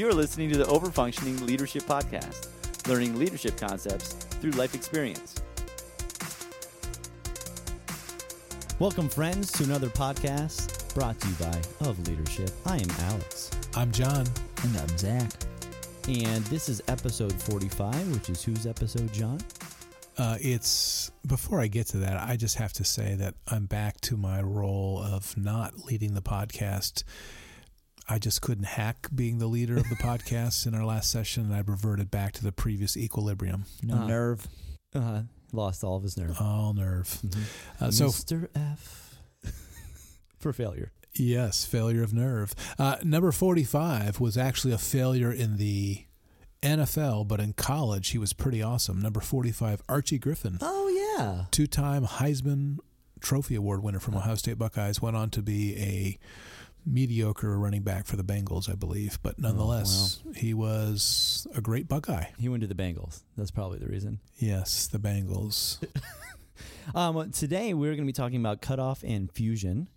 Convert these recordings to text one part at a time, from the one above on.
You're listening to the Overfunctioning Leadership Podcast, learning leadership concepts through life experience. Welcome, friends, to another podcast brought to you by Of Leadership. I am Alex. I'm John. And I'm Zach. And this is episode 45, which is whose episode, John? Uh, it's before I get to that, I just have to say that I'm back to my role of not leading the podcast. I just couldn't hack being the leader of the podcast in our last session, and I reverted back to the previous equilibrium. No Uh, nerve. Uh, lost all of his nerve. All nerve. Mhm. Uh, so, Mr. F for failure. yes, failure of nerve. Uh, number 45 was actually a failure in the NFL, but in college, he was pretty awesome. Number 45, Archie Griffin. Oh, yeah. two time Heisman Trophy Award winner from Ohio State Buckeyes, went on to be a mediocre running back for the Bengals, I believe. But nonetheless, he was a great Buckeye. He went to the Bengals. That's probably the reason. Yes, the Bengals. Um, today we're going to be talking about cutoff and fusion,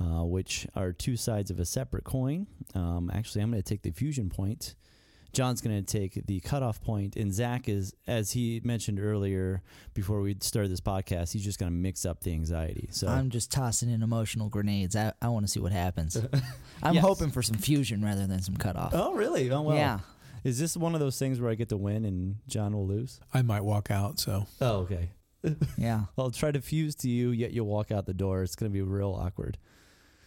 uh, which are two sides of a separate coin. Um, actually, I'm going to take the fusion point. John's going to take the cutoff point, and Zach is, as he mentioned earlier before we started this podcast, he's just going to mix up the anxiety. So I'm just tossing in emotional grenades. I, I want to see what happens. I'm Yes. hoping for some fusion rather than some cutoff. Oh, really? Oh, well. Yeah. Is this one of those things where I get to win and John will lose? I might walk out, so Oh, okay. Yeah. I'll try to fuse to you, yet you'll walk out the door. It's going to be real awkward.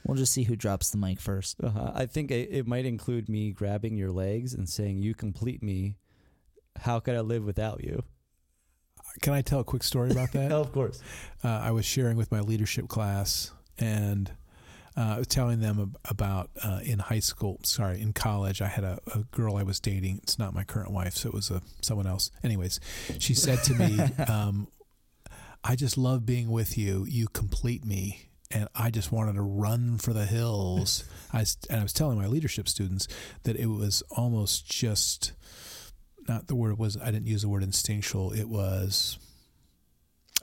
We'll just see who drops the mic first. Uh-huh. I think it, it might include me grabbing your legs and saying, "You complete me. How could I live without you?" can I tell a quick story about that? of course. uh, I was sharing with my leadership class and uh, telling them about uh, in high school, sorry, in college, I had a, a girl I was dating. It's not my current wife, so it was a, someone else. Anyways, she said to me, um, I just love being with you. You complete me. And I just wanted to run for the hills. I, and I was telling my leadership students that it was almost just not the word was, I didn't use the word instinctual. It was,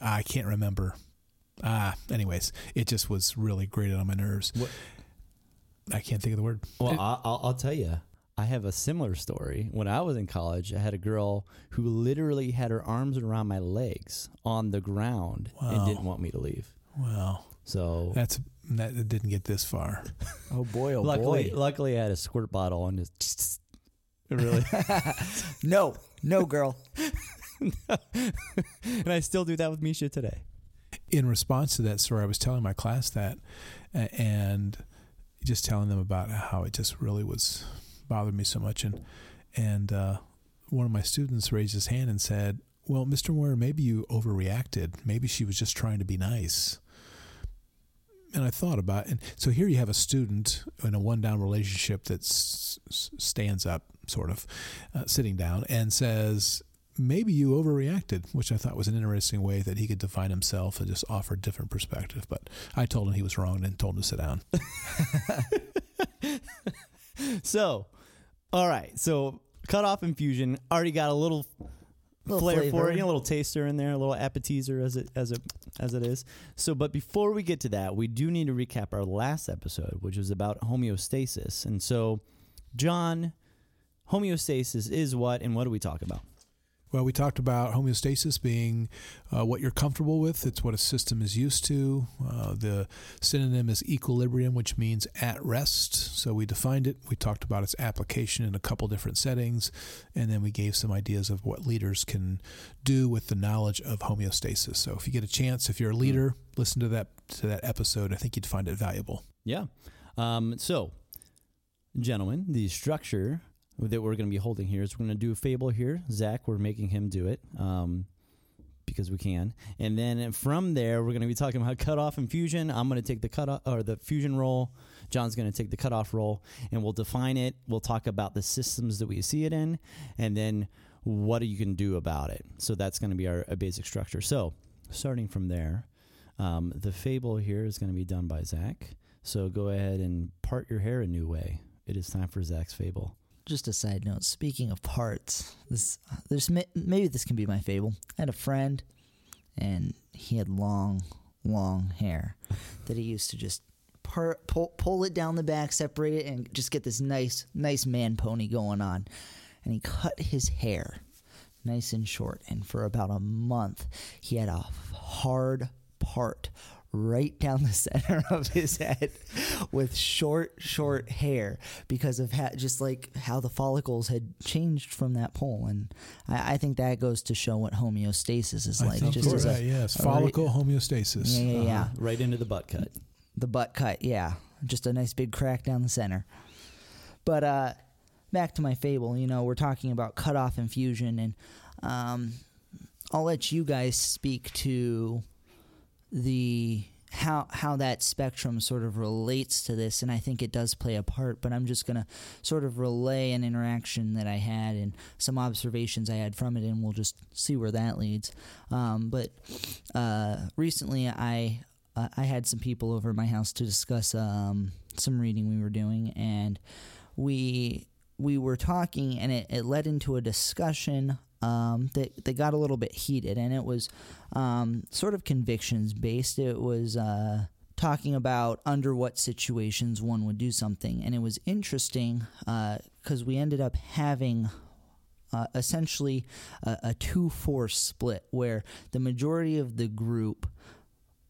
I can't remember. Ah, anyways, it just was really grated on my nerves. What- I can't think of the word. Well, It- I, I'll, I'll tell you. I have a similar story. When I was in college, I had a girl who literally had her arms around my legs on the ground and didn't want me to leave. well, So that's that it didn't get this far. Oh boy, oh luckily, luckily, I had a squirt bottle and just really, no, no, girl. and I still do that with Misha today. In response to that story, I was telling my class that, and just telling them about how it just really was bothered me so much, and and uh, one of my students raised his hand and said, "Well, Mr. Moore, maybe you overreacted. Maybe she was just trying to be nice." And I thought about it. And so here you have a student in a one down relationship that s- stands up, sort of, uh, sitting down, and says, Maybe you overreacted, which I thought was an interesting way that he could define himself and just offer a different perspective. But I told him he was wrong and told him to sit down. So, all right. So, cut off infusion already got a little, Flair for flavor. it, you know, a little taster in there, a little appetizer as it as it as it is. So, but before we get to that, we do need to recap our last episode, which was about homeostasis. And so, John, homeostasis is what, and what do we talk about? Well, we talked about homeostasis being uh, what you're comfortable with. It's what a system is used to. Uh, the synonym is equilibrium, which means at rest. So we defined it. We talked about its application in a couple different settings, and then we gave some ideas of what leaders can do with the knowledge of homeostasis. So if you get a chance, if you're a leader, listen to that to that episode. I think you'd find it valuable. Yeah. Um, so, gentlemen, the structure that we're going to be holding here is we're going to do a fable here. Zach, we're making him do it um, because we can. And then from there, we're going to be talking about cutoff and fusion. I'm going to take the cutoff or the fusion role. John's going to take the cutoff role, and we'll define it. We'll talk about the systems that we see it in, and then what you can do about it. So that's going to be our, basic structure. So starting from there, um, the fable here is going to be done by Zach. So go ahead and part your hair a new way. It is time for Zach's fable. Just a side note. Speaking of parts, this there's maybe this can be my fable. I had a friend, and he had long, long hair that he used to just pull, pull it down the back, separate it, and just get this nice, nice man pony going on. And he cut his hair nice and short. And for about a month, he had a hard part right down the center of his head with short, short hair because of ha- just like how the follicles had changed from that pull. And I, I think that goes to show what homeostasis is like. think Just you're as a, yes. Follicle re- homeostasis. yeah, yeah, yeah. Uh-huh. Right into the butt cut. The butt cut, yeah. Just a nice big crack down the center. But uh back to my fable, you know, we're talking about cutoff infusion and um I'll let you guys speak to the how how that spectrum sort of relates to this and I think it does play a part but I'm just going to sort of relay an interaction that I had and some observations I had from it and we'll just see where that leads. Um, but uh, recently I uh, I had some people over at my house to discuss um, some reading we were doing and we we were talking and it, it led into a discussion um, that, that got a little bit heated and it was um, sort of convictions based. It was uh, talking about under what situations one would do something. And it was interesting because we ended up having uh, essentially a, a 2 4 split where the majority of the group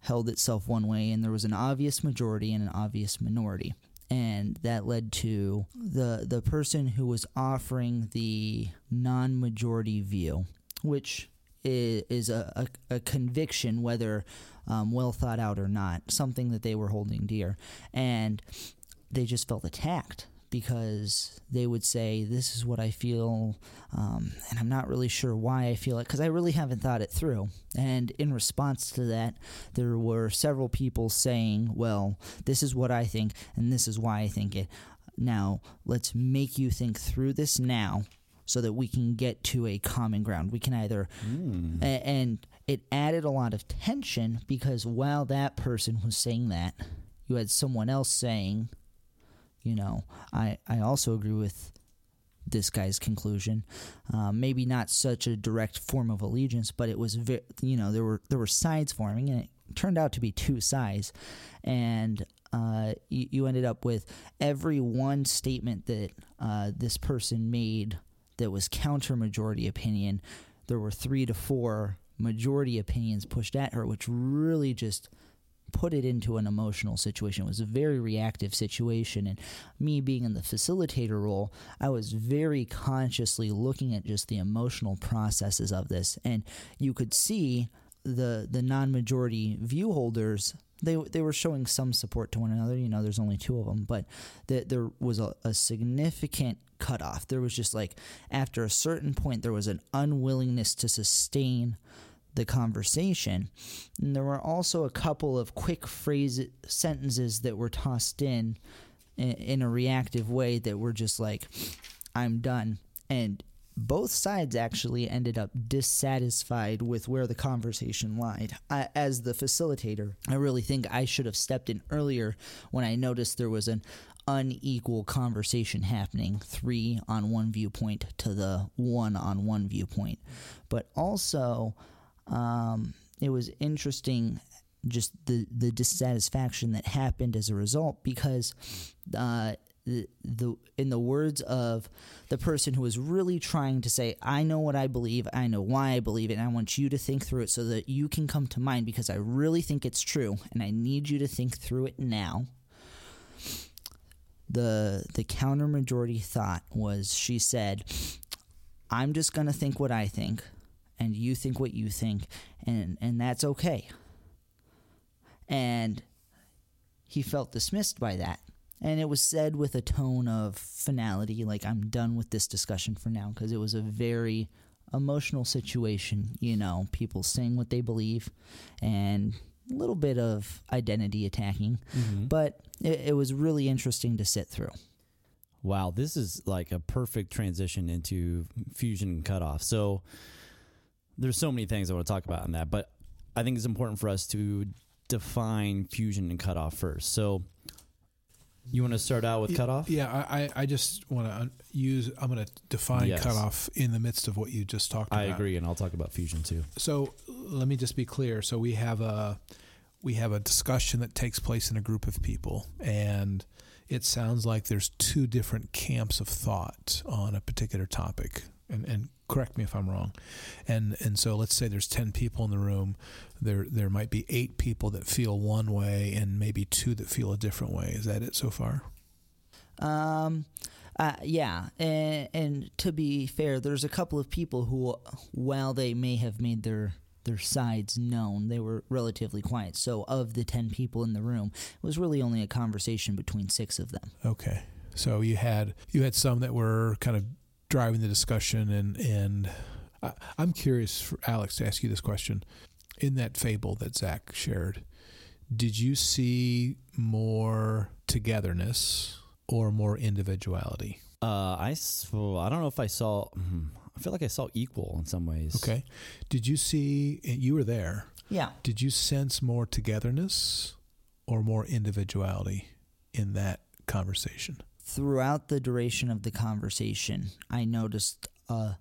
held itself one way and there was an obvious majority and an obvious minority and that led to the the person who was offering the non-majority view, which is, is a, a, a conviction, whether um, well thought out or not, something that they were holding dear, and they just felt attacked because they would say, "This is what I feel," um, and I'm not really sure why I feel it because I really haven't thought it through. And in response to that, there were several people saying, "Well, this is what I think, and this is why I think it." Now, let's make you think through this now so that we can get to a common ground. We can either, Mm. a- and it added a lot of tension because while that person was saying that, you had someone else saying, you know, I, I also agree with this guy's conclusion. Um, maybe not such a direct form of allegiance, but it was, ve- you know, there were there were sides forming, and it turned out to be two sides, and uh, you, you ended up with every one statement that uh, this person made that was counter majority opinion. There were three to four majority opinions pushed at her, which really just put it into an emotional situation. It was a very reactive situation. And me being in the facilitator role, I was very consciously looking at just the emotional processes of this. And you could see the the non-majority view holders they they were showing some support to one another. You know, there's only two of them, but the, there was a, a significant cutoff. There was just like after a certain point, there was an unwillingness to sustain the conversation. And there were also a couple of quick phrase sentences that were tossed in, in a reactive way that were just like, "I'm done," and both sides actually ended up dissatisfied with where the conversation lied. I, as the facilitator, I really think I should have stepped in earlier when I noticed there was an unequal conversation happening three on one viewpoint to the one on one viewpoint. But also, um, it was interesting just the, the dissatisfaction that happened as a result because uh, the, the in the words of the person who was really trying to say, I know what I believe, I know why I believe it, and I want you to think through it so that you can come to mind because I really think it's true, and I need you to think through it now. The the counter majority thought was she said, I'm just gonna think what I think, and you think what you think, and and that's okay. And he felt dismissed by that. And it was said with a tone of finality, like, I'm done with this discussion for now, because it was a very emotional situation. You know, people saying what they believe and a little bit of identity attacking. Mm-hmm. But it, it was really interesting to sit through. Wow, this is like a perfect transition into fusion and cutoff. So there's so many things I want to talk about in that, but I think it's important for us to define fusion and cutoff first. So you want to start out with cutoff? Yeah, I, I- I just want to use. I'm going to define Yes. cutoff in the midst of what you just talked about. I agree, and I'll talk about fusion too. So let me just be clear. So we have a we have a discussion that takes place in a group of people, and it sounds like there's two different camps of thought on a particular topic. And, and correct me if I'm wrong. And and so let's say there's ten people in the room. There there might be eight people that feel one way, and maybe two that feel a different way. Is that it so far? Um, uh, yeah, and, and to be fair, there's a couple of people who, while they may have made their their sides known, they were relatively quiet. So, of the ten people in the room, it was really only a conversation between six of them. Okay, so you had you had some that were kind of driving the discussion, and and I, I'm curious for Alex to ask you this question. In that fable that Zach shared, did you see more togetherness or more individuality? Uh, I s- well, I don't know if I saw. hmm, I feel like I saw equal in some ways. Okay. Did you see, you were there, Yeah. did you sense more togetherness or more individuality in that conversation? Throughout the duration of the conversation, I noticed uh,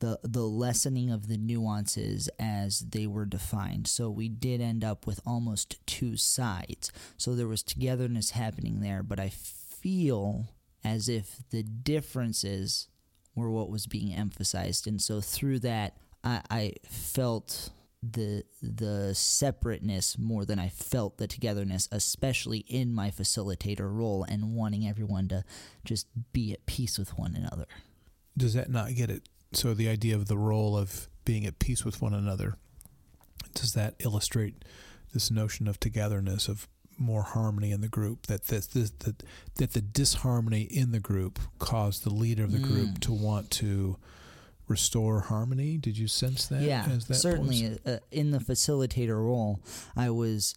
the the lessening of the nuances as they were defined. So we did end up with almost two sides. So there was togetherness happening there, but I feel as if the differences were what was being emphasized, and so through that, I, I felt the the separateness more than I felt the togetherness, especially in my facilitator role and wanting everyone to just be at peace with one another. Does that not get it? So the idea of the role of being at peace with one another, does that illustrate this notion of togetherness, of more harmony in the group? That that that, that, that the disharmony in the group caused the leader of the group Mm. to want to restore harmony. Did you sense that? yeah, as that certainly. Uh, in the facilitator role, I was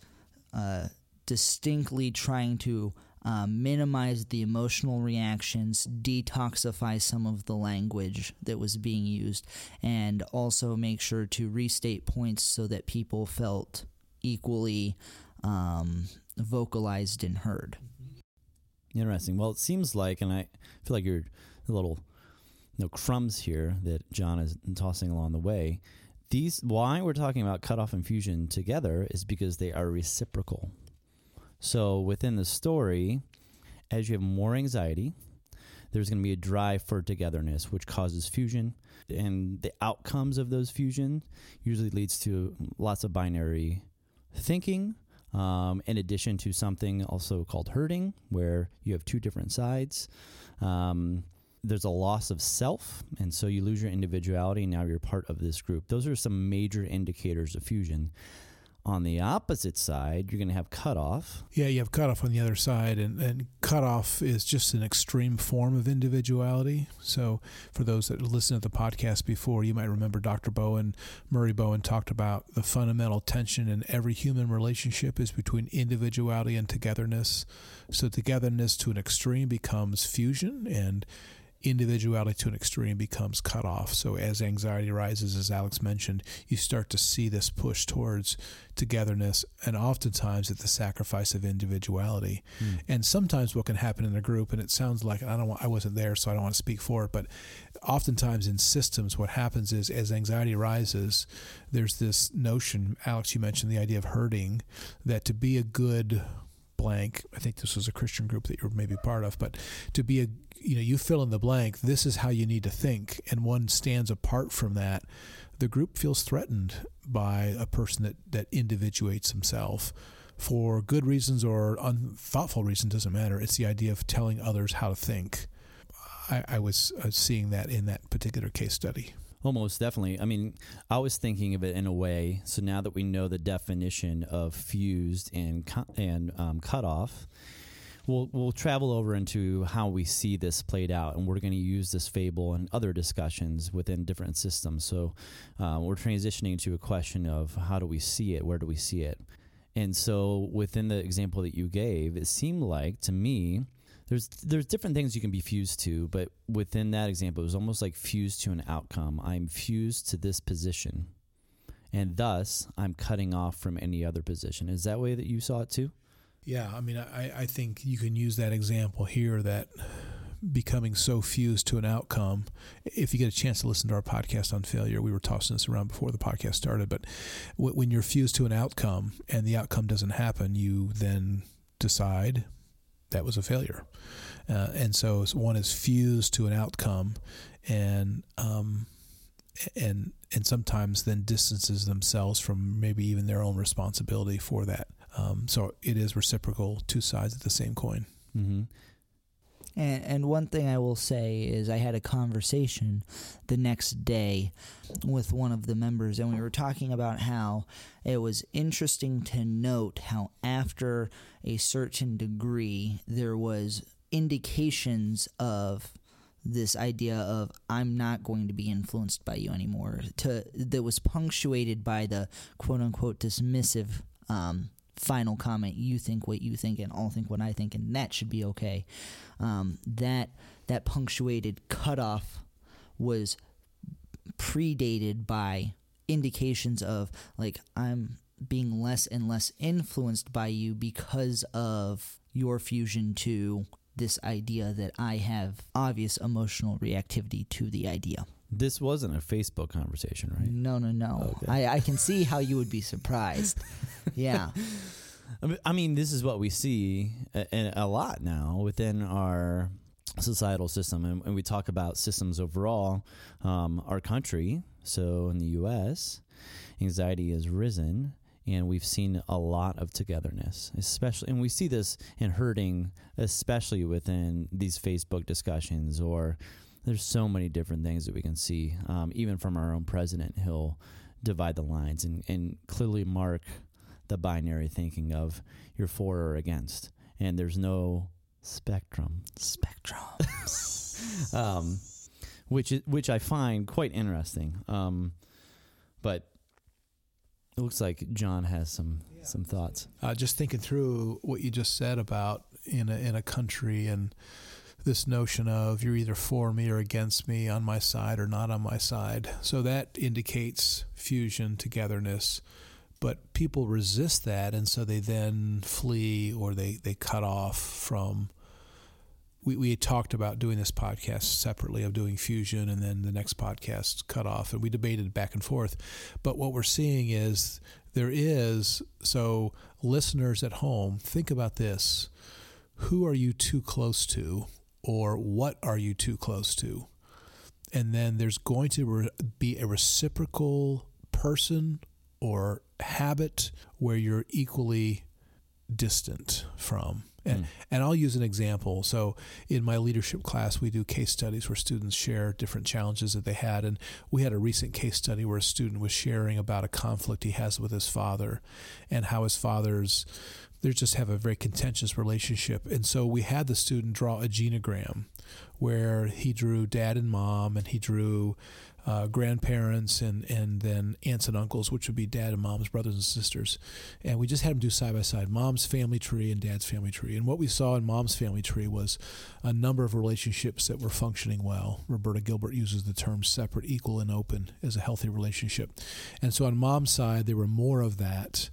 uh, distinctly trying to uh, minimize the emotional reactions, detoxify some of the language that was being used, and also make sure to restate points so that people felt equally um, vocalized and heard. Interesting. Well, it seems like, and I feel like you're a little know, crumbs here that John is tossing along the way. These why we're talking about cutoff and fusion together is because they are reciprocal. So within the story, as you have more anxiety, there's going to be a drive for togetherness, which causes fusion, and the outcomes of those fusion usually leads to lots of binary thinking, um, in addition to something also called herding, where you have two different sides. Um, there's a loss of self, and so you lose your individuality, and now you're part of this group. Those are some major indicators of fusion. On the opposite side, you're going to have cutoff. Yeah, you have cutoff on the other side, and, and cutoff is just an extreme form of individuality. So, for those that listened to the podcast before, you might remember Dr. Bowen, Murray Bowen, talked about the fundamental tension in every human relationship is between individuality and togetherness. So, togetherness to an extreme becomes fusion, and individuality to an extreme becomes cut off. So as anxiety rises, as Alex mentioned, you start to see this push towards togetherness, and oftentimes at the sacrifice of individuality. Hmm. And sometimes what can happen in a group, and it sounds like I don't want, I wasn't there, so I don't want to speak for it, but oftentimes in systems, what happens is as anxiety rises, there's this notion, Alex, you mentioned the idea of herding, that to be a good blank, I think this was a Christian group that you were maybe part of, but to be a you know, you fill in the blank, this is how you need to think, and one stands apart from that, the group feels threatened by a person that, that individuates himself for good reasons or unthoughtful reasons, doesn't matter. It's the idea of telling others how to think. I, I was uh, seeing that in that particular case study. Almost definitely. I mean, I was thinking of it in a way. So now that we know the definition of fused and and um, cut off, we'll we'll travel over into how we see this played out, and we're going to use this fable and other discussions within different systems. So uh, we're transitioning to a question of how do we see it? Where do we see it? And so within the example that you gave, it seemed like to me there's there's different things you can be fused to, but within that example, it was almost like fused to an outcome. I'm fused to this position, and thus I'm cutting off from any other position. Is that way that you saw it too? Yeah, I mean, I, I think you can use that example here that becoming so fused to an outcome. If you get a chance to listen to our podcast on failure, we were tossing this around before the podcast started, but when you're fused to an outcome and the outcome doesn't happen, you then decide that was a failure. Uh, and so one is fused to an outcome and um, and and sometimes then distances themselves from maybe even their own responsibility for that. Um, so it is reciprocal, two sides of the same coin. Mm-hmm. And, and one thing I will say is I had a conversation the next day with one of the members, and we were talking about how it was interesting to note how after a certain degree there was indications of this idea of I'm not going to be influenced by you anymore to that was punctuated by the quote unquote dismissive um, final comment you think what you think and I'll think what I think and that should be okay um, that that punctuated cutoff was predated by indications of like I'm being less and less influenced by you because of your fusion to this idea that I have obvious emotional reactivity to the idea. This wasn't a Facebook conversation, right? No, no, no. Okay. I, I can see how you would be surprised. yeah. I mean- this is what we see a, a a lot now within our societal system, and, and we talk about systems overall. Um, our country, so in the U.S., anxiety has risen, and we've seen a lot of togetherness, especially, and we see this in herding, especially within these Facebook discussions or. There's so many different things that we can see, um, even from our own president. He'll divide the lines and, and clearly mark the binary thinking of you're for or against, and there's no spectrum. Spectrum. Um, which is which I find quite interesting. Um, but it looks like John has some some thoughts. Uh, just thinking through what you just said about in a, in a country and this notion of you're either for me or against me, on my side or not on my side. So that indicates fusion, togetherness. But people resist that, and so they then flee or they, they cut off from. We, we talked about doing this podcast separately of doing fusion and then the next podcast cut off, and we debated back and forth. But what we're seeing is there is, so listeners at home, think about this. Who are you too close to, or what are you too close to? And then there's going to re- be a reciprocal person or habit where you're equally distant from. And, Mm. and I'll use an example. So, in my leadership class, we do case studies where students share different challenges that they had. And we had a recent case study where a student was sharing about a conflict he has with his father and how his father's they just have a very contentious relationship. And so we had the student draw a genogram where he drew dad and mom, and he drew uh, grandparents, and, and then aunts and uncles, which would be dad and mom's brothers and sisters. And we just had him do side by side mom's family tree and dad's family tree. And what we saw in mom's family tree was a number of relationships that were functioning well. Roberta Gilbert uses the term separate, equal, and open as a healthy relationship. And so on mom's side, there were more of that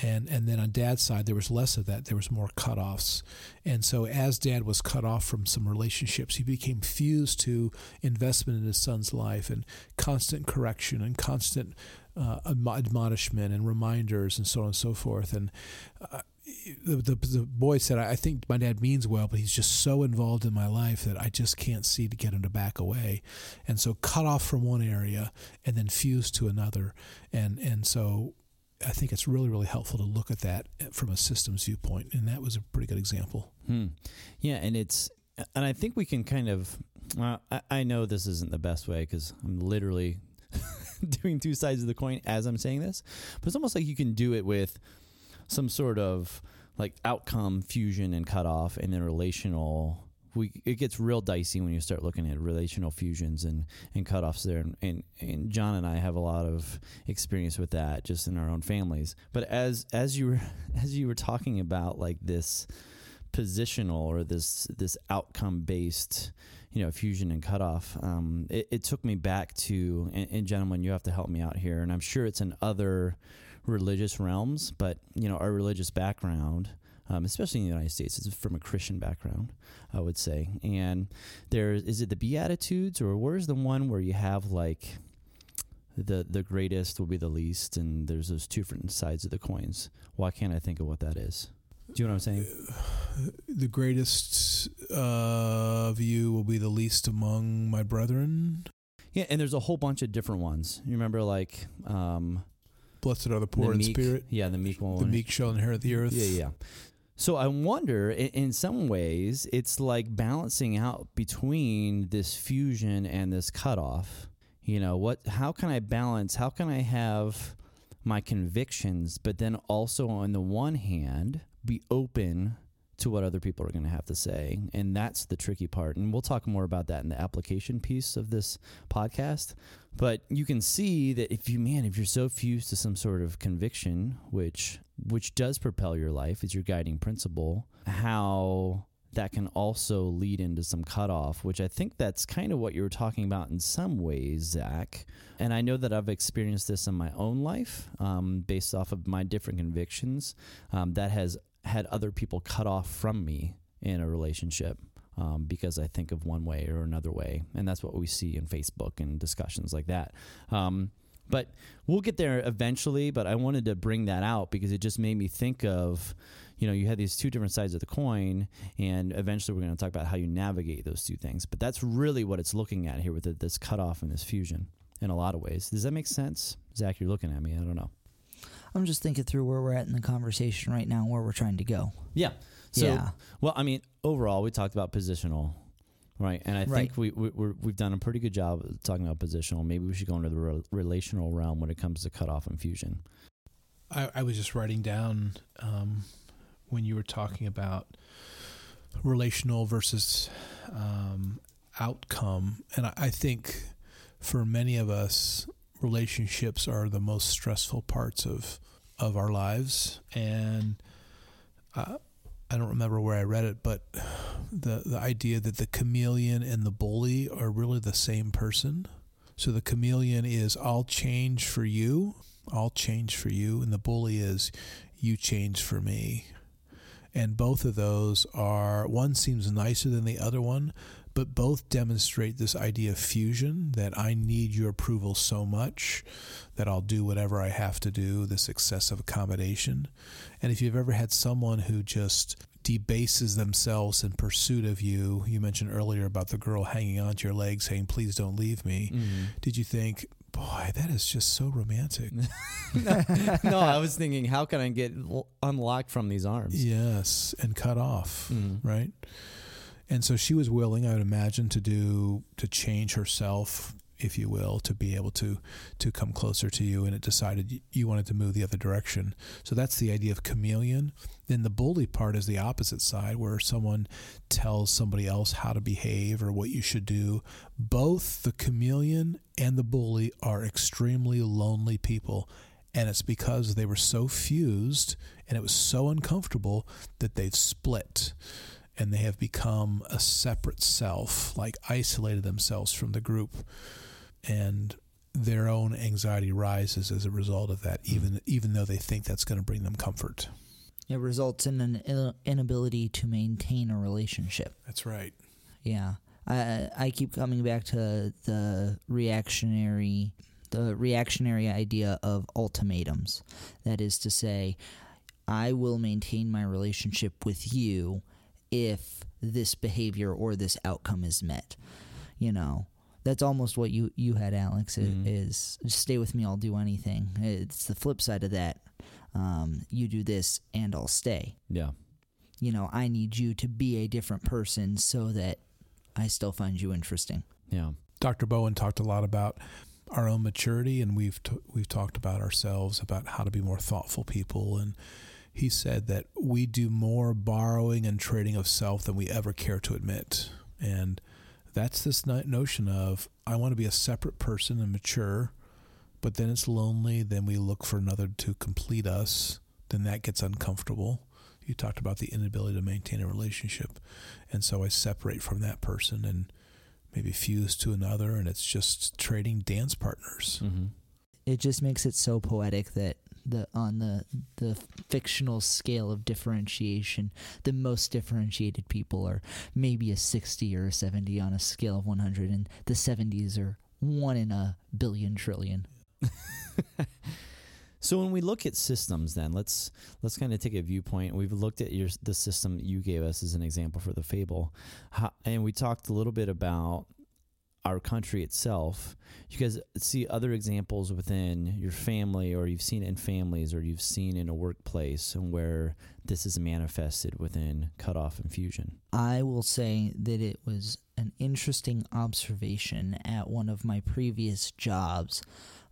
and and then on dad's side there was less of that. There was more cutoffs. And so as dad was cut off from some relationships he became fused to investment in his son's life and constant correction and constant uh, admonishment and reminders and so on and so forth. And uh, the, the, the boy said I think my dad means well but he's just so involved in my life that I just can't see to get him to back away. And so cut off from one area and then fused to another. And and so I think it's really, really helpful to look at that from a systems viewpoint, and that was a pretty good example. Hmm. Yeah, and it's and I think we can kind of. I, I know this isn't the best way because I'm literally doing two sides of the coin as I'm saying this, but it's almost like you can do it with some sort of like outcome fusion and cutoff, and then relational. We, it gets real dicey when you start looking at relational fusions and, and cutoffs there. And, and, and John and I have a lot of experience with that just in our own families. But as as you were as you were talking about like this positional or this this outcome based you know fusion and cutoff um, it, it took me back to and, and gentlemen you have to help me out here and i'm sure it's in other religious realms but you know our religious background um, especially in the United States. It's from a Christian background, I would say. And there is it the Beatitudes, or where's the one where you have like the the greatest will be the least, and there's those two different sides of the coins. Why can't I think of what that is? Do you know what I'm saying? The greatest uh, of you will be the least among my brethren. Yeah, and there's a whole bunch of different ones. You remember, like, um, Blessed are the poor in meek, spirit. Yeah, the meek one. The meek shall inherit the earth. Yeah, yeah. So I wonder, in, some ways, it's like balancing out between this fusion and this cutoff. You know, what? How can I balance? How can I have my convictions, but then also on the one hand be open to what other people are going to have to say. And that's the tricky part. And we'll talk more about that in the application piece of this podcast. But you can see that if you man, if you're so fused to some sort of conviction, which which does propel your life, is your guiding principle, how that can also lead into some cutoff, which I think that's kind of what you were talking about in some ways, Zach. And I know that I've experienced this in my own life um, based off of my different convictions. Um, that has had other people cut off from me in a relationship um, because I think of one way or another way. And that's what we see in Facebook and discussions like that. Um, but we'll get there eventually. But I wanted to bring that out because it just made me think of, you know, you had these two different sides of the coin, and eventually we're going to talk about how you navigate those two things. But that's really what it's looking at here with this cutoff and this fusion in a lot of ways. Does that make sense? Zach, you're looking at me. I don't know. I'm just thinking through where we're at in the conversation right now, and where we're trying to go. Yeah. So, yeah. well, I mean, overall, we talked about positional, right? And I Right. think we, we we're, we've done a pretty good job of talking about positional. Maybe we should go into the re- relational realm when it comes to cutoff and fusion. I, I was just writing down um, when you were talking about relational versus um, outcome, and I, I think for many of us, relationships are the most stressful parts of of our lives, and uh, I don't remember where I read it, but the the idea that the chameleon and the bully are really the same person. So the chameleon is I'll change for you, I'll change for you, and the bully is you change for me. And both of those are one seems nicer than the other one, but both demonstrate this idea of fusion that I need your approval so much that I'll do whatever I have to do, this excessive accommodation. And if you've ever had someone who just debases themselves in pursuit of you, you mentioned earlier about the girl hanging onto your leg saying, Please don't leave me. Did you think, boy, that is just so romantic? no, I was thinking, how can I get unlocked from these arms? yes, and cut off, Mhm. right? And so she was willing, I would imagine, to do to change herself, if you will, to be able to to come closer to you. And it decided you wanted to move the other direction. So that's the idea of chameleon. Then the bully part is the opposite side, where someone tells somebody else how to behave or what you should do. Both the chameleon and the bully are extremely lonely people. And it's because they were so fused and it was so uncomfortable that they've split and they have become a separate self, like isolated themselves from the group. And their own anxiety rises as a result of that, even hmm. even though they think that's going to bring them comfort. It results in an inability to maintain a relationship. That's right. Yeah. I I keep coming back to the reactionary the reactionary idea of ultimatums. That is to say, I will maintain my relationship with you if this behavior or this outcome is met. You know, that's almost what you you had, Alex. It Mhm. is stay with me, I'll do anything. It's the flip side of that. Um, you do this, and I'll stay Yeah. you know, I need you to be a different person so that I still find you interesting. Yeah. Dr. Bowen talked a lot about our own maturity, and we've t- we've talked about ourselves about how to be more thoughtful people. And he said that we do more borrowing and trading of self than we ever care to admit. And that's this notion of I want to be a separate person and mature, but then it's lonely. Then we look for another to complete us. Then that gets uncomfortable. You talked about the inability to maintain a relationship, and so I separate from that person and maybe fuse to another, and it's just trading dance partners. Mm-hmm. It just makes it so poetic that the on the the fictional scale of differentiation, the most differentiated people are maybe a 60 or a 70 on a scale of 100 and the 70s are 1 in a billion trillion. So when we look at systems, then let's let's kind of take a viewpoint. We've looked at your the system you gave us as an example for the fable, How, and we talked a little bit about our country itself. You guys see other examples within your family, or you've seen in families, or you've seen in a workplace, and where this is manifested within cutoff and fusion. I will say that it was an interesting observation at one of my previous jobs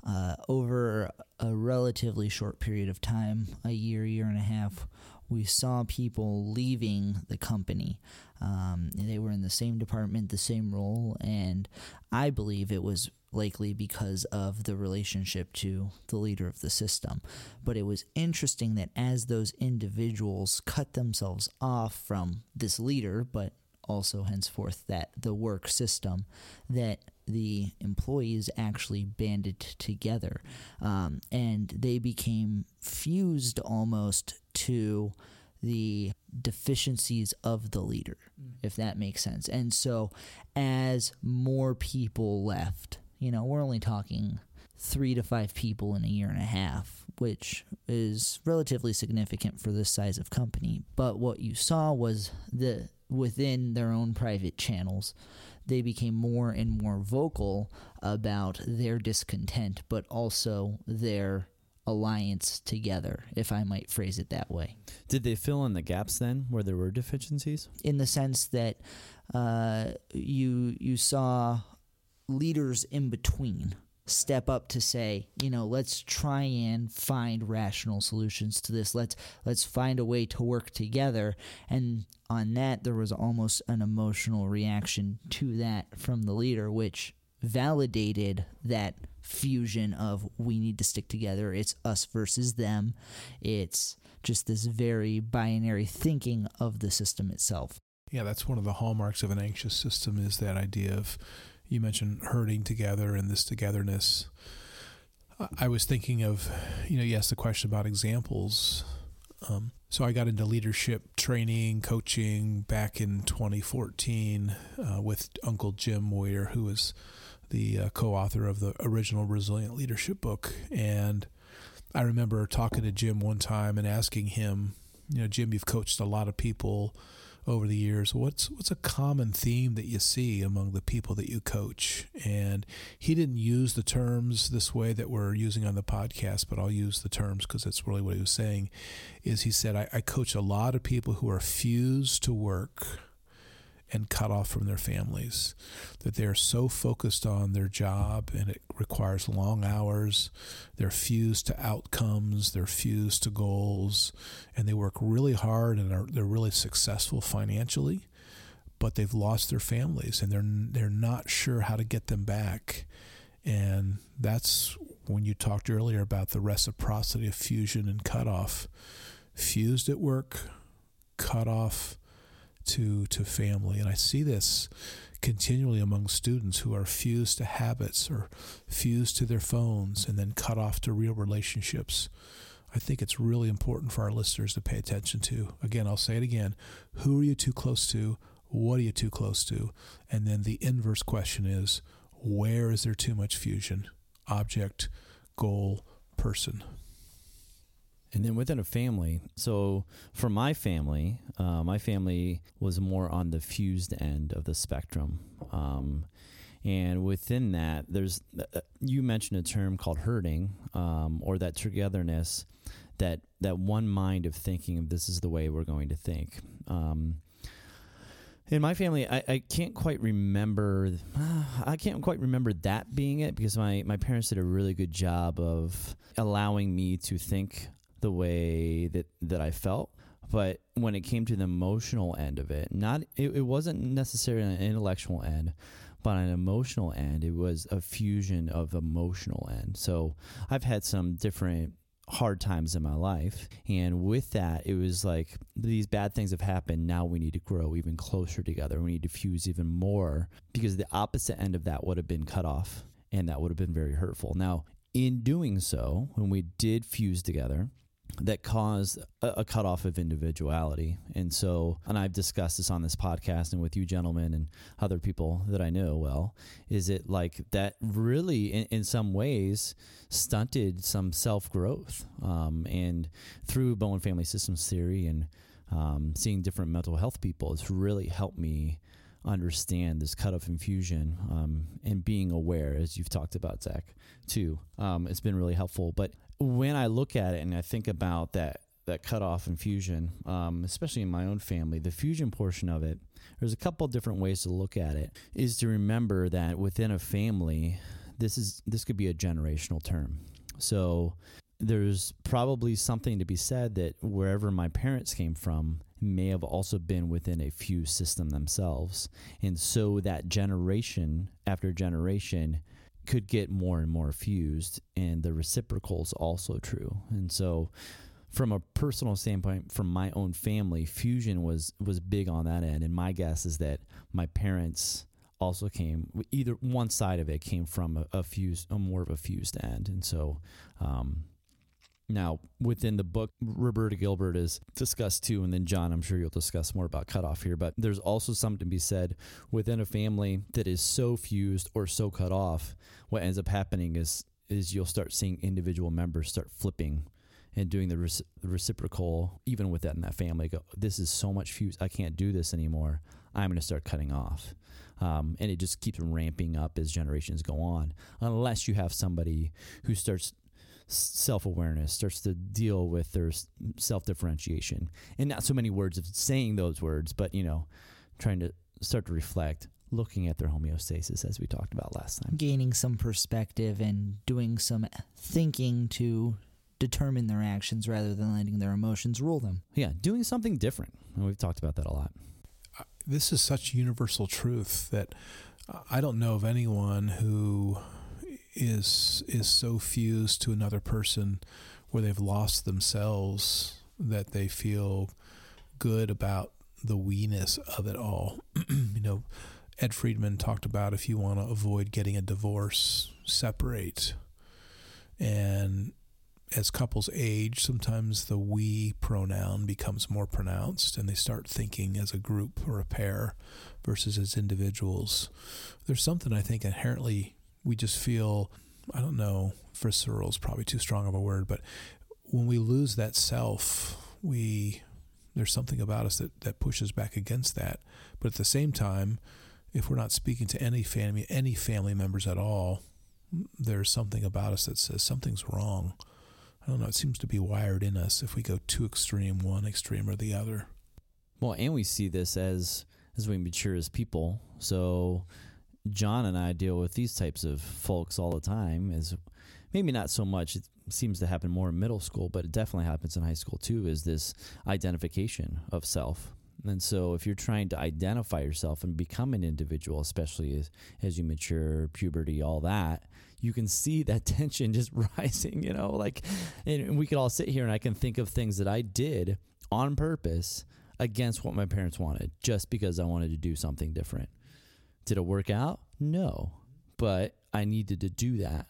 uh, over a relatively short period of time, a year, year and a half, we saw people leaving the company. Um, they were in the same department, the same role, and I believe it was likely because of the relationship to the leader of the system. But it was interesting that as those individuals cut themselves off from this leader, but also henceforth that the work system, that the employees actually banded together um, and they became fused almost to the deficiencies of the leader, mm. if that makes sense. And so, as more people left, you know, we're only talking three to five people in a year and a half, which is relatively significant for this size of company. But what you saw was that within their own private channels, they became more and more vocal about their discontent, but also their alliance together, if I might phrase it that way. Did they fill in the gaps then where there were deficiencies? In the sense that uh, you you saw leaders in between step up to say, you know, let's try and find rational solutions to this. Let's let's find a way to work together. And on that there was almost an emotional reaction to that from the leader which validated that fusion of we need to stick together. It's us versus them. It's just this very binary thinking of the system itself. Yeah, that's one of the hallmarks of an anxious system is that idea of you mentioned herding together and this togetherness. I was thinking of, you know, you asked the question about examples. Um, so I got into leadership training, coaching back in 2014 uh, with Uncle Jim Moyer, who was the uh, co-author of the original Resilient Leadership book. And I remember talking to Jim one time and asking him, you know, Jim, you've coached a lot of people over the years. What's what's a common theme that you see among the people that you coach? And he didn't use the terms this way that we're using on the podcast, but I'll use the terms because that's really what he was saying. Is he said I, I coach a lot of people who are fused to work and cut off from their families. That they're so focused on their job and it requires long hours. They're fused to outcomes, they're fused to goals, and they work really hard and are, they're really successful financially, but they've lost their families and they're they're not sure how to get them back. And that's when you talked earlier about the reciprocity of fusion and cutoff. Fused at work, cut off to to family. And i see this continually among students who are fused to habits or fused to their phones and then cut off to real relationships. I think it's really important for our listeners to pay attention to. Again i'll say it again. Who are you too close to? What are you too close to? And then the inverse question is where is there too much fusion? Object goal person and then within a family, so for my family, uh, my family was more on the fused end of the spectrum. Um, and within that, there's uh, you mentioned a term called herding, um, or that togetherness, that that one mind of thinking of this is the way we're going to think. Um, in my family, I, I can't quite remember. Uh, I can't quite remember that being it because my, my parents did a really good job of allowing me to think the way that that I felt. But when it came to the emotional end of it, not it, it wasn't necessarily an intellectual end, but an emotional end, it was a fusion of emotional end. So I've had some different hard times in my life. And with that, it was like these bad things have happened. Now we need to grow even closer together. We need to fuse even more because the opposite end of that would have been cut off and that would have been very hurtful. Now, in doing so, when we did fuse together, that caused a, a cutoff of individuality. And so, and I've discussed this on this podcast and with you gentlemen and other people that I know well, is it like that really, in, in some ways, stunted some self growth. Um, and through Bowen Family Systems Theory and um, seeing different mental health people, it's really helped me understand this cutoff infusion um, and being aware, as you've talked about, Zach, too. Um, it's been really helpful. But when I look at it and I think about that that cutoff infusion, um, especially in my own family, the fusion portion of it, there's a couple different ways to look at it. Is to remember that within a family, this is this could be a generational term. So there's probably something to be said that wherever my parents came from may have also been within a fused system themselves. And so that generation after generation could get more and more fused, and the reciprocal is also true. And so, from a personal standpoint, from my own family, fusion was was big on that end. And my guess is that my parents also came either one side of it came from a, a fused, a more of a fused end, and so. Um, now, within the book, Roberta Gilbert is discussed too, and then John, I'm sure you'll discuss more about cutoff here. But there's also something to be said within a family that is so fused or so cut off. What ends up happening is is you'll start seeing individual members start flipping and doing the, reci- the reciprocal, even with that in that family. Go, this is so much fused. I can't do this anymore. I'm going to start cutting off. Um, and it just keeps ramping up as generations go on, unless you have somebody who starts self awareness, starts to deal with their self differentiation. And not so many words of saying those words, but, you know, trying to start to reflect, looking at their homeostasis as we talked about last time. Gaining some perspective and doing some thinking to determine their actions rather than letting their emotions rule them. Yeah, doing something different. And we've talked about that a lot. This is such universal truth that uh, I don't know of anyone who is is so fused to another person where they've lost themselves that they feel good about the weeness of it all. you know, Ed Friedman talked about if you want to avoid getting a divorce, separate. And as couples age, sometimes the we pronoun becomes more pronounced and they start thinking as a group or a pair versus as individuals. There's something I think inherently we just feel I don't know visceral is probably too strong of a word, but when we lose that self, we there's something about us that, that pushes back against that. But at the same time, if we're not speaking to any family any family members at all, there's something about us that says something's wrong. I don't know, it seems to be wired in us if we go too extreme, one extreme or the other. Well, and we see this as as we mature as people. So John and I deal with these types of folks all the time. Is maybe not so much. It seems to happen more in middle school, but it definitely happens in high school too. Is this identification of self? And so, if you're trying to identify yourself and become an individual, especially as, as you mature, puberty, all that, you can see that tension just rising. You know, like, and we could all sit here and I can think of things that I did on purpose against what my parents wanted, just because I wanted to do something different. Did it work out? No. But I needed to do that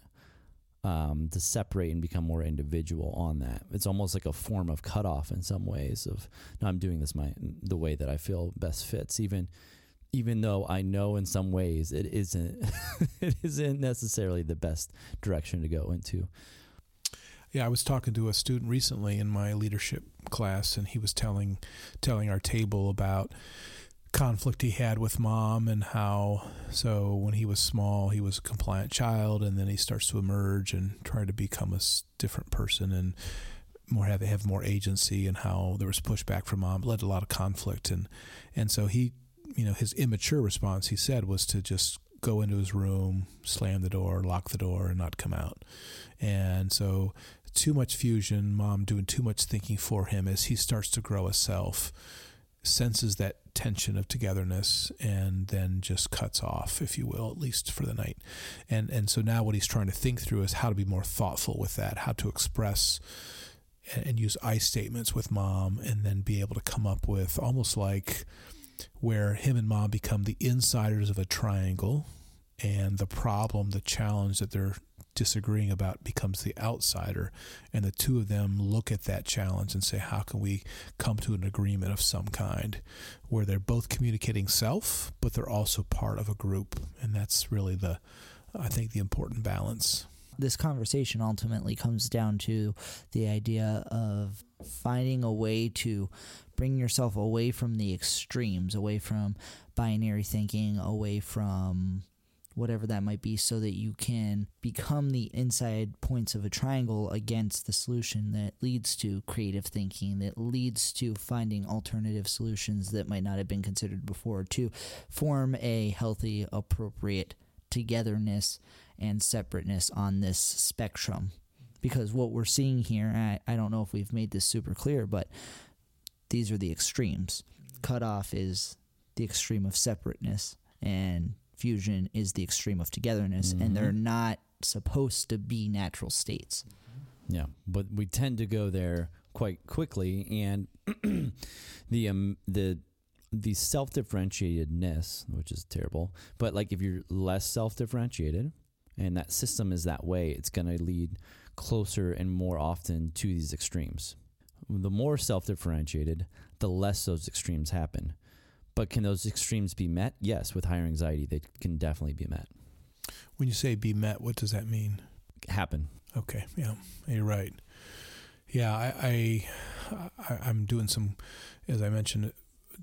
um, to separate and become more individual on that. It's almost like a form of cutoff in some ways of I'm doing this my the way that I feel best fits. Even even though I know in some ways it isn't it isn't necessarily the best direction to go into. Yeah, I was talking to a student recently in my leadership class, and he was telling telling our table about conflict he had with mom and how so when he was small he was a compliant child and then he starts to emerge and try to become a different person and more have have more agency and how there was pushback from mom led to a lot of conflict. And and so he you know his immature response he said was to just go into his room slam the door lock the door and not come out. And so too much fusion mom doing too much thinking for him as he starts to grow a self senses that tension of togetherness and then just cuts off, if you will, at least for the night. And and so now what he's trying to think through is how to be more thoughtful with that, how to express and use I statements with mom and then be able to come up with almost like where him and mom become the insiders of a triangle and the problem, the challenge that they're disagreeing about becomes the outsider and the two of them look at that challenge and say how can we come to an agreement of some kind where they're both communicating self but they're also part of a group? And that's really the i think the important balance. This conversation ultimately comes down to the idea of finding a way to bring yourself away from the extremes, away from binary thinking, away from whatever that might be, so that you can become the inside points of a triangle against the solution that leads to creative thinking, that leads to finding alternative solutions that might not have been considered before, to form a healthy, appropriate togetherness and separateness on this spectrum. Because what we're seeing here, I, I don't know if we've made this super clear, but these are the extremes. Cutoff is the extreme of separateness, and fusion is the extreme of togetherness, Mm-hmm. and they're not supposed to be natural states. Yeah, but we tend to go there quite quickly, and the um, the the self differentiatedness, which is terrible. But like if you're less self differentiated, and that system is that way, it's going to lead closer and more often to these extremes. The more self differentiated, the less those extremes happen. But can those extremes be met? Yes, with higher anxiety, they can definitely be met. when you say be met what does that mean Happen. Okay, yeah, you're right. Yeah, I, I, I I'm doing some, as I mentioned,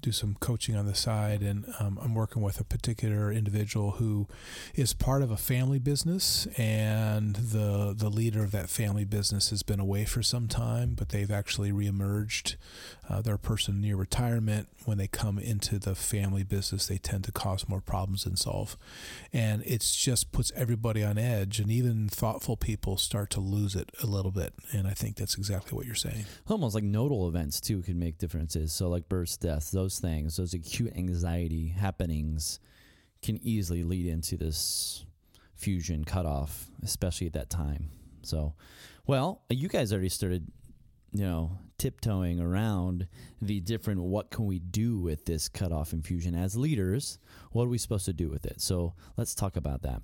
do some coaching on the side, and um, I'm working with a particular individual who is part of a family business, and the the leader of that family business has been away for some time, but they've actually reemerged. Uh, they're a person near retirement. When they come into the family business, they tend to cause more problems than solve, and it just puts everybody on edge, and even thoughtful people start to lose it a little bit. And I think that's exactly what you're saying. almost like nodal events too could make differences. So like births, deaths, those things, those acute anxiety happenings can easily lead into this fusion cutoff, especially at that time. So, well, you guys already started, you know, tiptoeing around the different what can we do with this cutoff infusion as leaders? What are we supposed to do with it? So let's talk about that.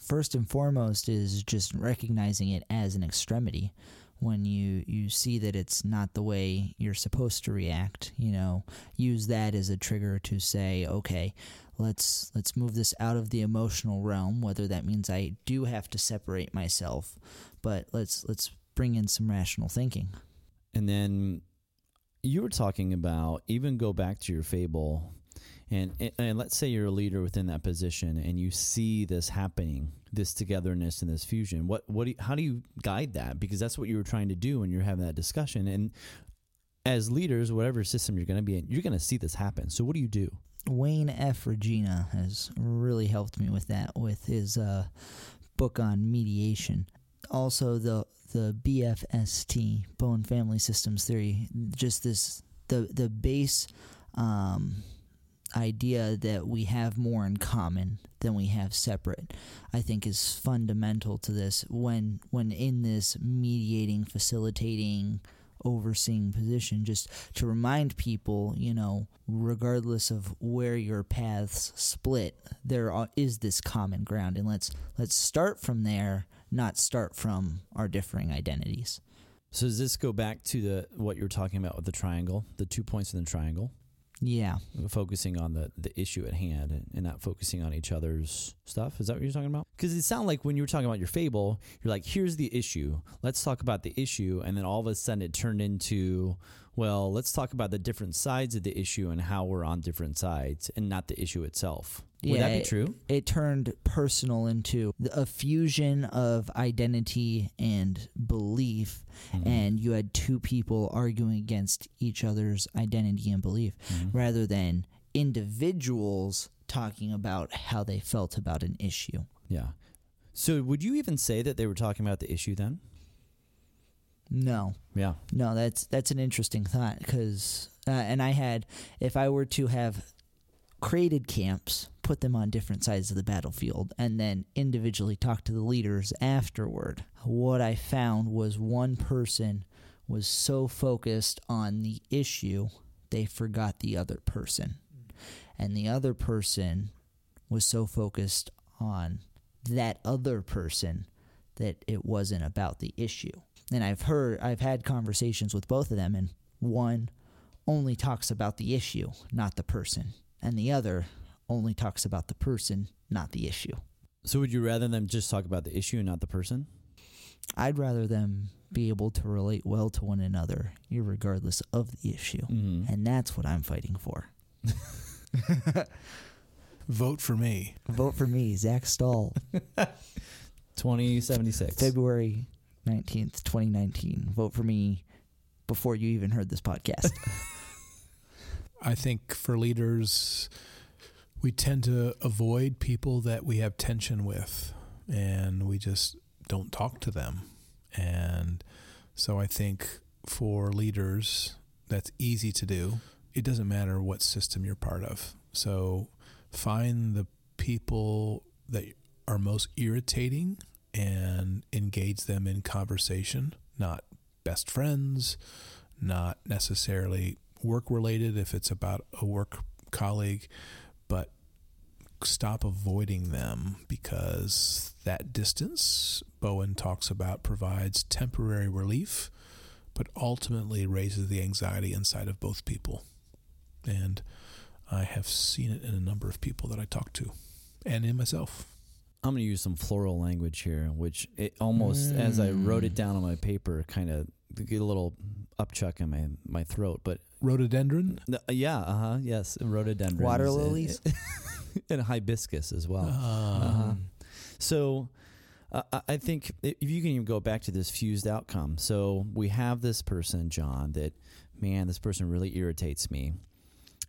first and foremost is just recognizing it as an extremity when you you see that it's not the way you're supposed to react you know use that as a trigger to say okay let's let's move this out of the emotional realm whether that means I do have to separate myself but let's let's bring in some rational thinking And then you were talking about even go back to your fable, and and let's say you're a leader within that position, and you see this happening, this togetherness and this fusion. What what do you, how do you guide that? Because that's what you were trying to do when you're having that discussion. And as leaders, whatever system you're going to be in, you're going to see this happen. So what do you do? Wayne F. Regina has really helped me with that with his uh, book on mediation. Also, the the BFST Bowen Family Systems Theory, just this the the base um, idea that we have more in common than we have separate. I think is fundamental to this when when in this mediating, facilitating, overseeing position just to remind people you know regardless of where your paths split there is this common ground and let's let's start from there not start from our differing identities So does this go back to the what you were talking about with the triangle, the two points in the triangle? yeah focusing on the, the issue at hand and, and not focusing on each other's stuff. Is that what you're talking about? Because it sounded like when you were talking about your fable, you're like, here's the issue. Let's talk about the issue. And then all of a sudden it turned into, well, let's talk about the different sides of the issue and how we're on different sides and not the issue itself. Would that be it- true? it turned personal into a fusion of identity and belief Mm-hmm. and you had two people arguing against each other's identity and belief Mm-hmm. rather than individuals talking about how they felt about an issue Yeah. So would you even say that they were talking about the issue then? no Yeah. no that's that's an interesting thought because uh, and i had if i were to have created camps put them on different sides of the battlefield and then individually talk to the leaders afterward. What i found was one person was so focused on the issue they forgot the other person. And the other person was so focused on that other person that it wasn't about the issue. And I've heard, I've had conversations with both of them, and one only talks about the issue, not the person, and the other only talks about the person, not the issue. So would you rather them just talk about the issue and not the person? I'd rather them be able to relate well to one another, regardless of the issue. Mm-hmm. And that's what I'm fighting for. Vote for me. Vote for me, Zach Stahl, 2076. February 19th, 2019. Vote for me before you even heard this podcast. I think for leaders, we tend to avoid people that we have tension with, and we just don't talk to them. And so I think for leaders, that's easy to do. It doesn't matter what system you're part of. So find the people that are most irritating and engage them in conversation, not best friends, not necessarily work related if it's about a work colleague, but stop avoiding them because that distance, Bowen talks about, provides temporary relief, but ultimately raises the anxiety inside of both people. And I have seen it in a number of people that I talk to and in myself. I'm going to use some floral language here, which it almost, as I wrote it Mm. down on my paper, kind of get a little upchuck in my, my throat. But Rhododendron? uh, yeah, uh huh, yes, rhododendron. Water lilies? and hibiscus as well. Um, Uh-huh. So uh, I- I think if you can even go back to this fused outcome. So we have this person, John, that man, this person really irritates me,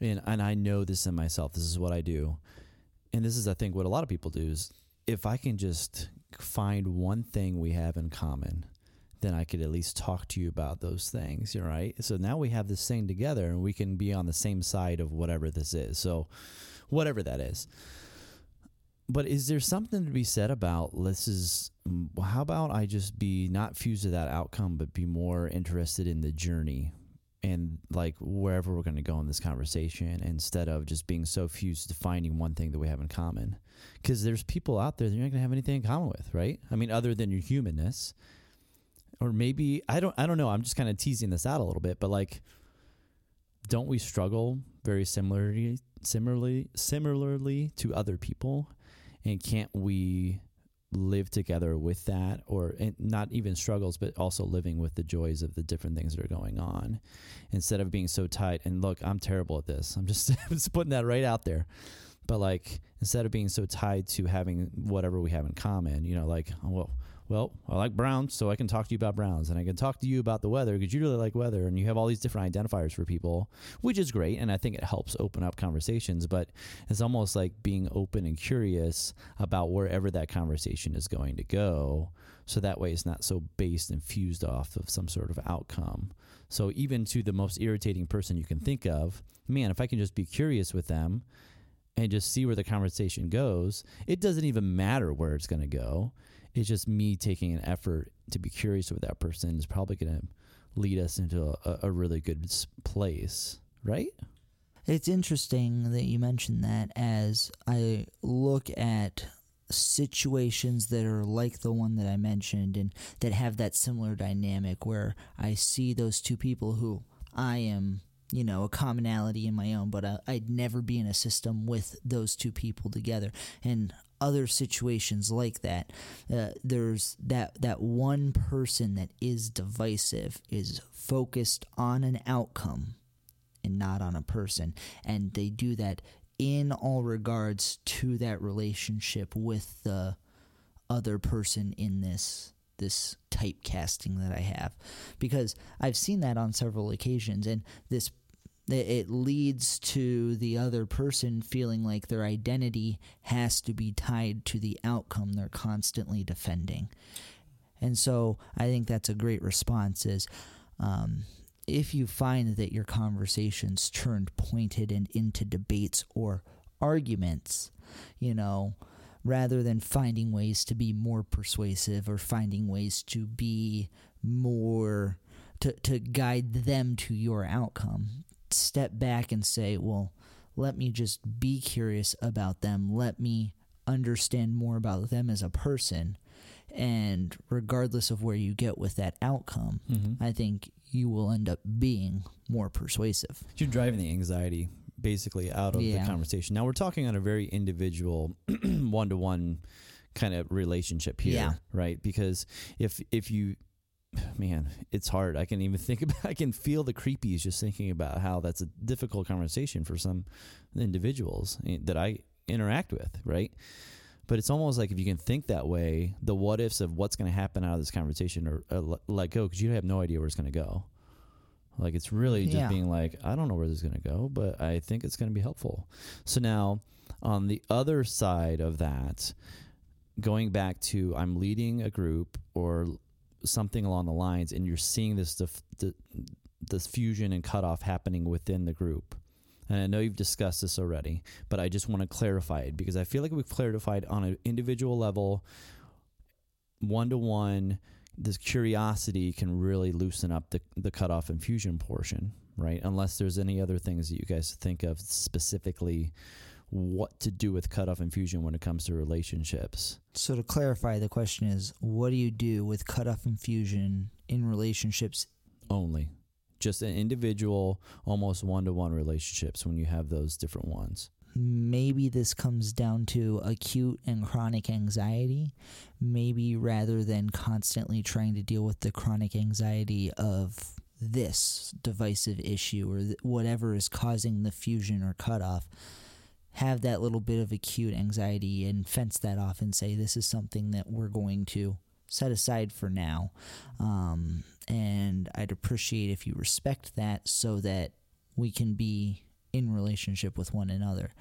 and and I know this in myself. This is what I do, and this is I think what a lot of people do is if I can just find one thing we have in common. Then I could at least talk to you about those things, you're right. So now we have this thing together, and we can be on the same side of whatever this is. So, whatever that is. But is there something to be said about this is mm, how about I just be not fused to that outcome but be more interested in the journey and like wherever we're going to go in this conversation instead of just being so fused to finding one thing that we have in common because there's people out there that you're not going to have anything in common with right i mean other than your humanness or maybe i don't i don't know. I'm just kind of teasing this out a little bit but like don't we struggle very similarly similarly similarly to other people? And can't we live together with that or not even struggles but also living with the joys of the different things that are going on instead of being so tight? And look i'm terrible at this. I'm just, just putting that right out there. But like instead of being so tied to having whatever we have in common you know like oh, well well i like browns so i can talk to you about browns and i can talk to you about the weather because you really like weather and you have all these different identifiers for people which is great and i think it helps open up conversations but it's almost like being open and curious about wherever that conversation is going to go so that way it's not so based and fused off of some sort of outcome. So even to the most irritating person you can think of man if i can just be curious with them and just see where the conversation goes it doesn't even matter where it's going to go it's just me taking an effort to be curious with that person is probably going to lead us into a, a really good place right It's interesting that you mentioned that as I look at situations that are like the one that I mentioned and that have that similar dynamic where I see those two people who I am, you know, a commonality in my own, but I, I'd never be in a system with those two people together. And other situations like that, uh, there's that that one person that is divisive is focused on an outcome and not on a person. And they do that in all regards to that relationship with the other person in this this typecasting that I have because I've seen that on several occasions and this it leads to the other person feeling like their identity has to be tied to the outcome they're constantly defending. And so I think that's a great response is um, if you find that your conversations turned pointed and into debates or arguments, you know, rather than finding ways to be more persuasive or finding ways to be more to, to guide them to your outcome, step back and say, well, let me just be curious about them. Let me understand more about them as a person And regardless of where you get with that outcome, Mm-hmm. I think you will end up being more persuasive. You're driving the anxiety basically out of Yeah. the conversation. Now we're talking on a very individual, one to one kind of relationship here, Yeah. right? Because if if you, man, it's hard. I can even think about. I can feel the creepies just thinking about how that's a difficult conversation for some individuals eh, that I interact with, right? But it's almost like if you can think that way, the what ifs of what's going to happen out of this conversation are, are let go because you have no idea where it's going to go. Like it's really just Yeah. being like, I don't know where this is going to go, but I think it's going to be helpful. So now, on the other side of that, going back to I'm leading a group or something along the lines, and you're seeing this dif- the this fusion and cutoff happening within the group. And I know you've discussed this already, but I just want to clarify it because I feel like we've clarified on an individual level, one to one. This curiosity can really loosen up the the cutoff and fusion portion, right? Unless there's any other things that you guys think of specifically what to do with cutoff and fusion when it comes to relationships. So to clarify, the question is, what do you do with cutoff and fusion in relationships? only just an individual almost one-to-one relationships when you have those different ones Maybe this comes down to acute and chronic anxiety. Maybe rather than constantly trying to deal with the chronic anxiety of this divisive issue or th- whatever is causing the fusion or cutoff, have that little bit of acute anxiety and fence that off and say, this is something that we're going to set aside for now. Um, and I'd appreciate if you respect that so that we can be in relationship with one another.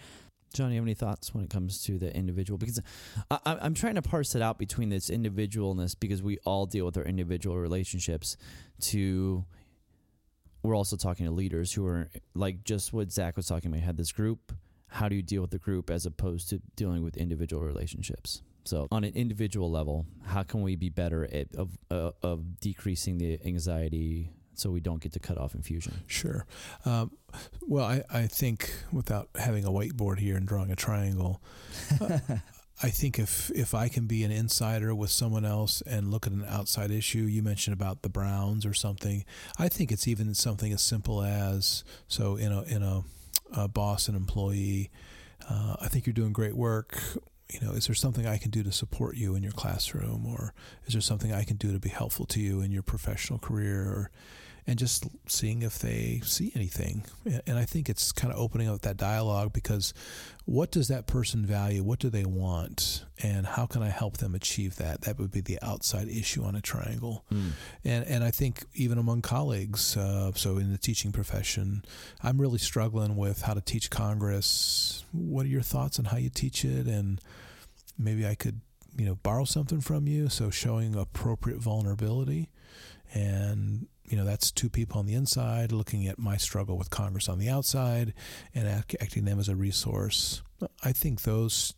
john you have any thoughts when it comes to the individual because I, i'm trying to parse it out between this individualness because we all deal with our individual relationships to we're also talking to leaders who are like just what zach was talking about had this group how do you deal with the group as opposed to dealing with individual relationships so on an individual level how can we be better at of uh, of decreasing the anxiety so we don't get to cut off infusion Sure. Um, well, I, I think without having a whiteboard here and drawing a triangle, uh, I think if if I can be an insider with someone else and look at an outside issue, you mentioned about the Browns or something. I think it's even something as simple as so in a in a, a boss and employee. Uh, I think you're doing great work. You know, is there something I can do to support you in your classroom, or is there something I can do to be helpful to you in your professional career, or and just seeing if they see anything. And I think it's kind of opening up that dialogue because what does that person value? What do they want? And how can I help them achieve that? That would be the outside issue on a triangle. Mm. And and I think even among colleagues, uh, so in the teaching profession, I'm really struggling with how to teach Congress. What are your thoughts on how you teach it? And maybe I could, you know, borrow something from you. So showing appropriate vulnerability, and you know that's two people on the inside looking at my struggle with Congress on the outside, and acting them as a resource. I think those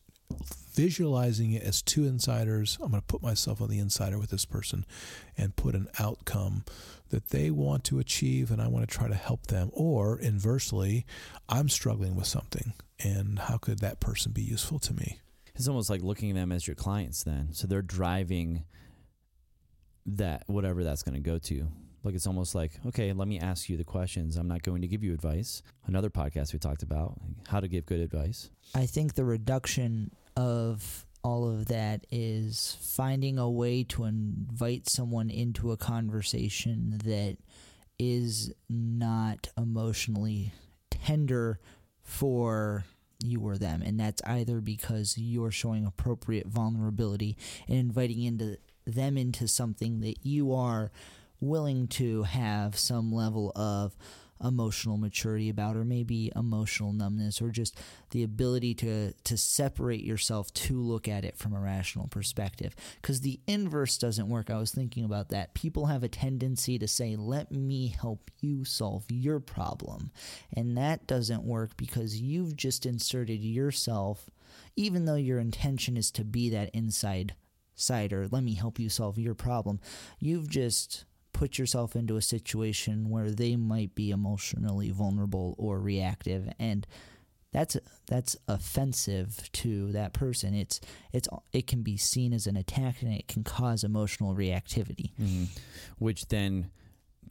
visualizing it as two insiders, I'm going to put myself on the insider with this person and put an outcome that they want to achieve and I want to try to help them. Or inversely, I'm struggling with something and how could that person be useful to me? It's almost like looking at them as your clients then. So they're driving that whatever that's going to go to. Like it's almost like, okay, let me ask you the questions. I'm not going to give you advice. Another podcast we talked about how to give good advice. I think the reduction of all of that is finding a way to invite someone into a conversation that is not emotionally tender for you or them and that's either because you're showing appropriate vulnerability and inviting into them into something that you are willing to have some level of emotional maturity about or maybe emotional numbness or just the ability to to separate yourself to look at it from a rational perspective. Cuz the inverse doesn't work. I was thinking about that. People have a tendency to say let me help you solve your problem. And that doesn't work because you've just inserted yourself even though your intention is to be that inside sider let me help you solve your problem. You've just put yourself into a situation where they might be emotionally vulnerable or reactive and that's that's offensive to that person. It's it's it can be seen as an attack and it can cause emotional reactivity. Mhm. Which then,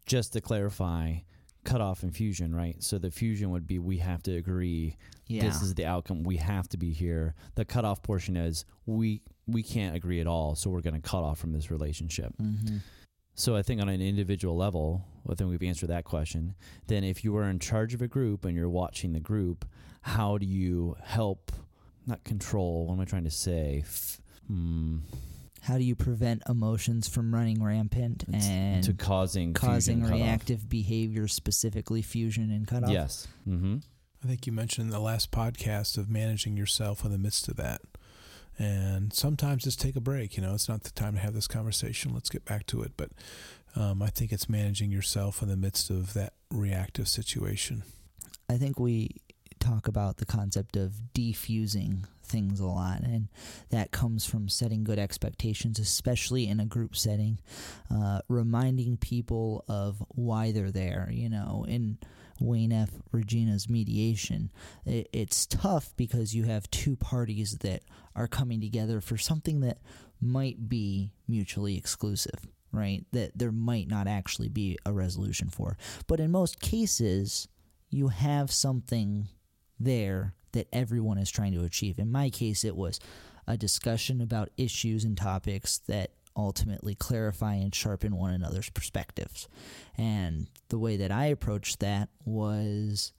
just to clarify, cut off and fusion, right? So the fusion would be we have to agree. Yeah. This is the outcome. We have to be here. The cutoff portion is we we can't agree at all, so we're going to cut off from this relationship. mm-hmm. So I think on an individual level, I think we've answered that question. Then if you are in charge of a group and you're watching the group, how do you help not control, what am I trying to say? F- hmm, How do you prevent emotions from running rampant It's and to causing causing fusion cutoff. reactive behavior, specifically fusion and cutoff? Yes. Mm-hmm. I think you mentioned in the last podcast of managing yourself in the midst of that. And sometimes just take a break. You know, it's not the time to have this conversation. Let's get back to it. But um, I think it's managing yourself in the midst of that reactive situation. I think we talk about the concept of defusing things a lot, and that comes from setting good expectations, especially in a group setting, uh, reminding people of why they're there. You know, in Wayne F. Regina's mediation, it, it's tough because you have two parties that are coming together for something that might be mutually exclusive. Right, that there might not actually be a resolution for. But in most cases, you have something there that everyone is trying to achieve. In my case, it was a discussion about issues and topics that ultimately clarify and sharpen one another's perspectives. And the way that I approached that was,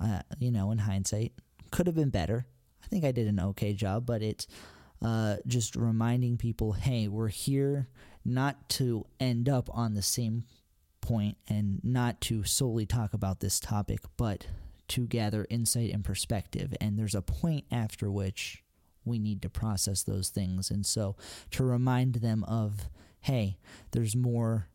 uh, you know, in hindsight, could have been better. I think I did an okay job, but it's uh, just reminding people hey, we're here not to end up on the same point and not to solely talk about this topic, but to gather insight and perspective. And there's a point after which we need to process those things. And so to remind them of, hey, there's more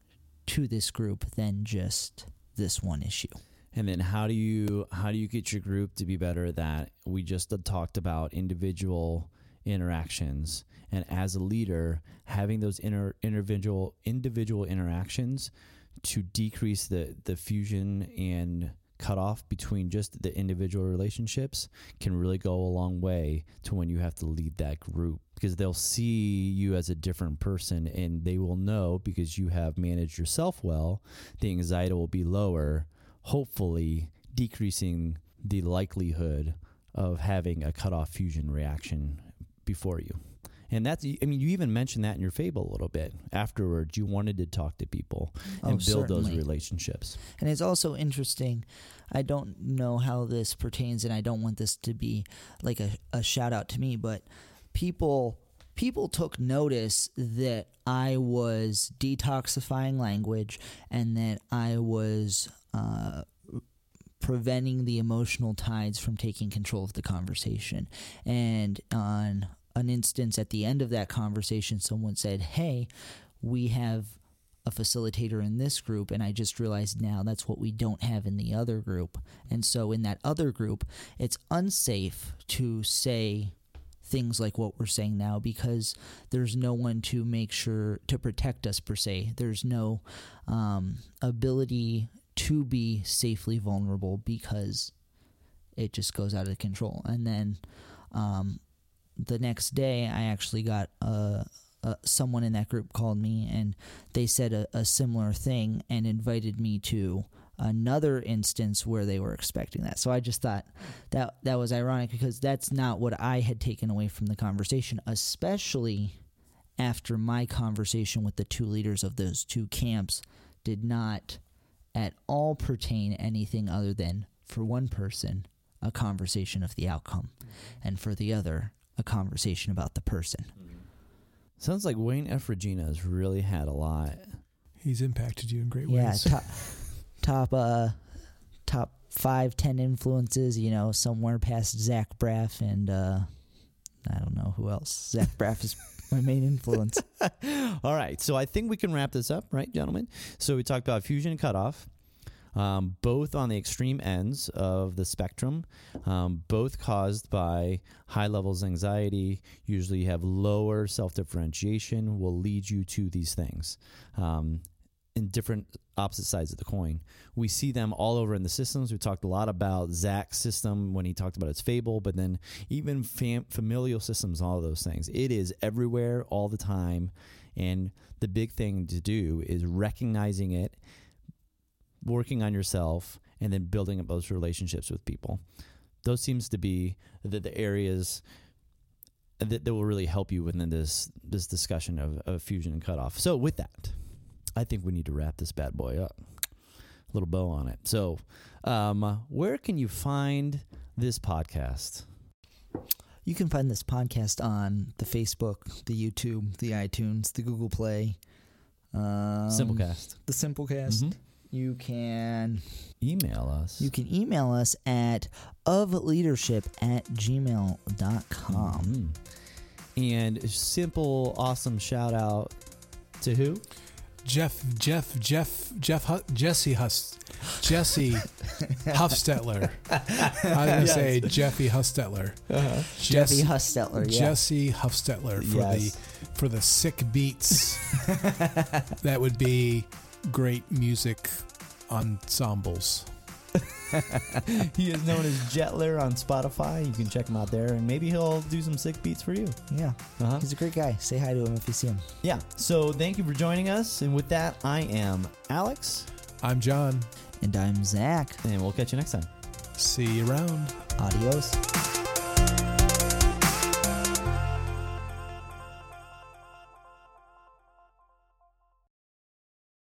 to this group than just this one issue. And then how do you how do you get your group to be better at that? We just talked about individual interactions and as a leader having those inter, individual individual interactions to decrease the the fusion and cutoff between just the individual relationships can really go a long way to when you have to lead that group because they'll see you as a different person and they will know because you have managed yourself well the anxiety will be lower hopefully decreasing the likelihood of having a cutoff fusion reaction before you and that's i mean you even mentioned that in your fable a little bit afterwards you wanted to talk to people Oh, and build those relationships And it's also interesting. I don't know how this pertains, and I don't want this to be like a, a shout out to me, but people people took notice that I was detoxifying language and that I was uh, preventing the emotional tides from taking control of the conversation. And on an instance at the end of that conversation, someone said, Hey, we have a facilitator in this group, and I just realized now that's what we don't have in the other group. And so in that other group, it's unsafe to say things like what we're saying now because there's no one to make sure to protect us per se. There's no um, ability to be safely vulnerable because it just goes out of control. And then um, the next day, I actually got a, a someone in that group called me and they said a, a similar thing and invited me to another instance where they were expecting that. So I just thought that that was ironic because that's not what I had taken away from the conversation, especially after my conversation with the two leaders of those two camps did not at all pertain anything other than for one person a conversation of the outcome and for the other a conversation about the person. sounds like wayne f has really had a lot He's impacted you in great Yeah, ways. top top uh top five, ten influences, you know, somewhere past Zach Braff and uh I don't know who else. Zach Braff is my main influence. All right, so I think we can wrap this up, right, gentlemen? So we talked about fusion and cutoff, um, both on the extreme ends of the spectrum, um, both caused by high levels of anxiety. Usually, you have lower self differentiation, will lead you to these things. Um, in different opposite sides of the coin. We see them all over in the systems. We talked a lot about Zach's system when he talked about his Fable, but then even fam- familial systems, all of those things. It is everywhere all the time. And the big thing to do is recognizing it, working on yourself, and then building up those relationships with people. Those seems to be the, the areas that, that will really help you within this this discussion of, of fusion and cutoff. So with that, I think we need to wrap this bad boy up. A little bow on it. So, um, where can you find this podcast? You can find this podcast on the Facebook, the YouTube, the iTunes, the Google Play, um, Simplecast. the Simplecast. Mhm. You can Email us. you can email us at ofleadership at gmail.com. Mhm. And simple, awesome shout out to who? Jeff, Jeff, Jeff, Jeff, Hu- Jesse Hus, Jesse Huffstetler. I was gonna say Jeffy Huffstetler. Jeffy Jesse, Hustetler, yeah. Jesse Huffstetler for Yes. the for the sick beats. that would be great music ensembles. he is known as Jetler on Spotify. You can check him out there, and maybe he'll do some sick beats for you. yeah. Uh-huh. He's a great guy. Say hi to him if you see him. Yeah. So thank you for joining us. And with that, I am Alex, I'm John. And I'm Zach. and we'll catch you next time. See you around. Adios.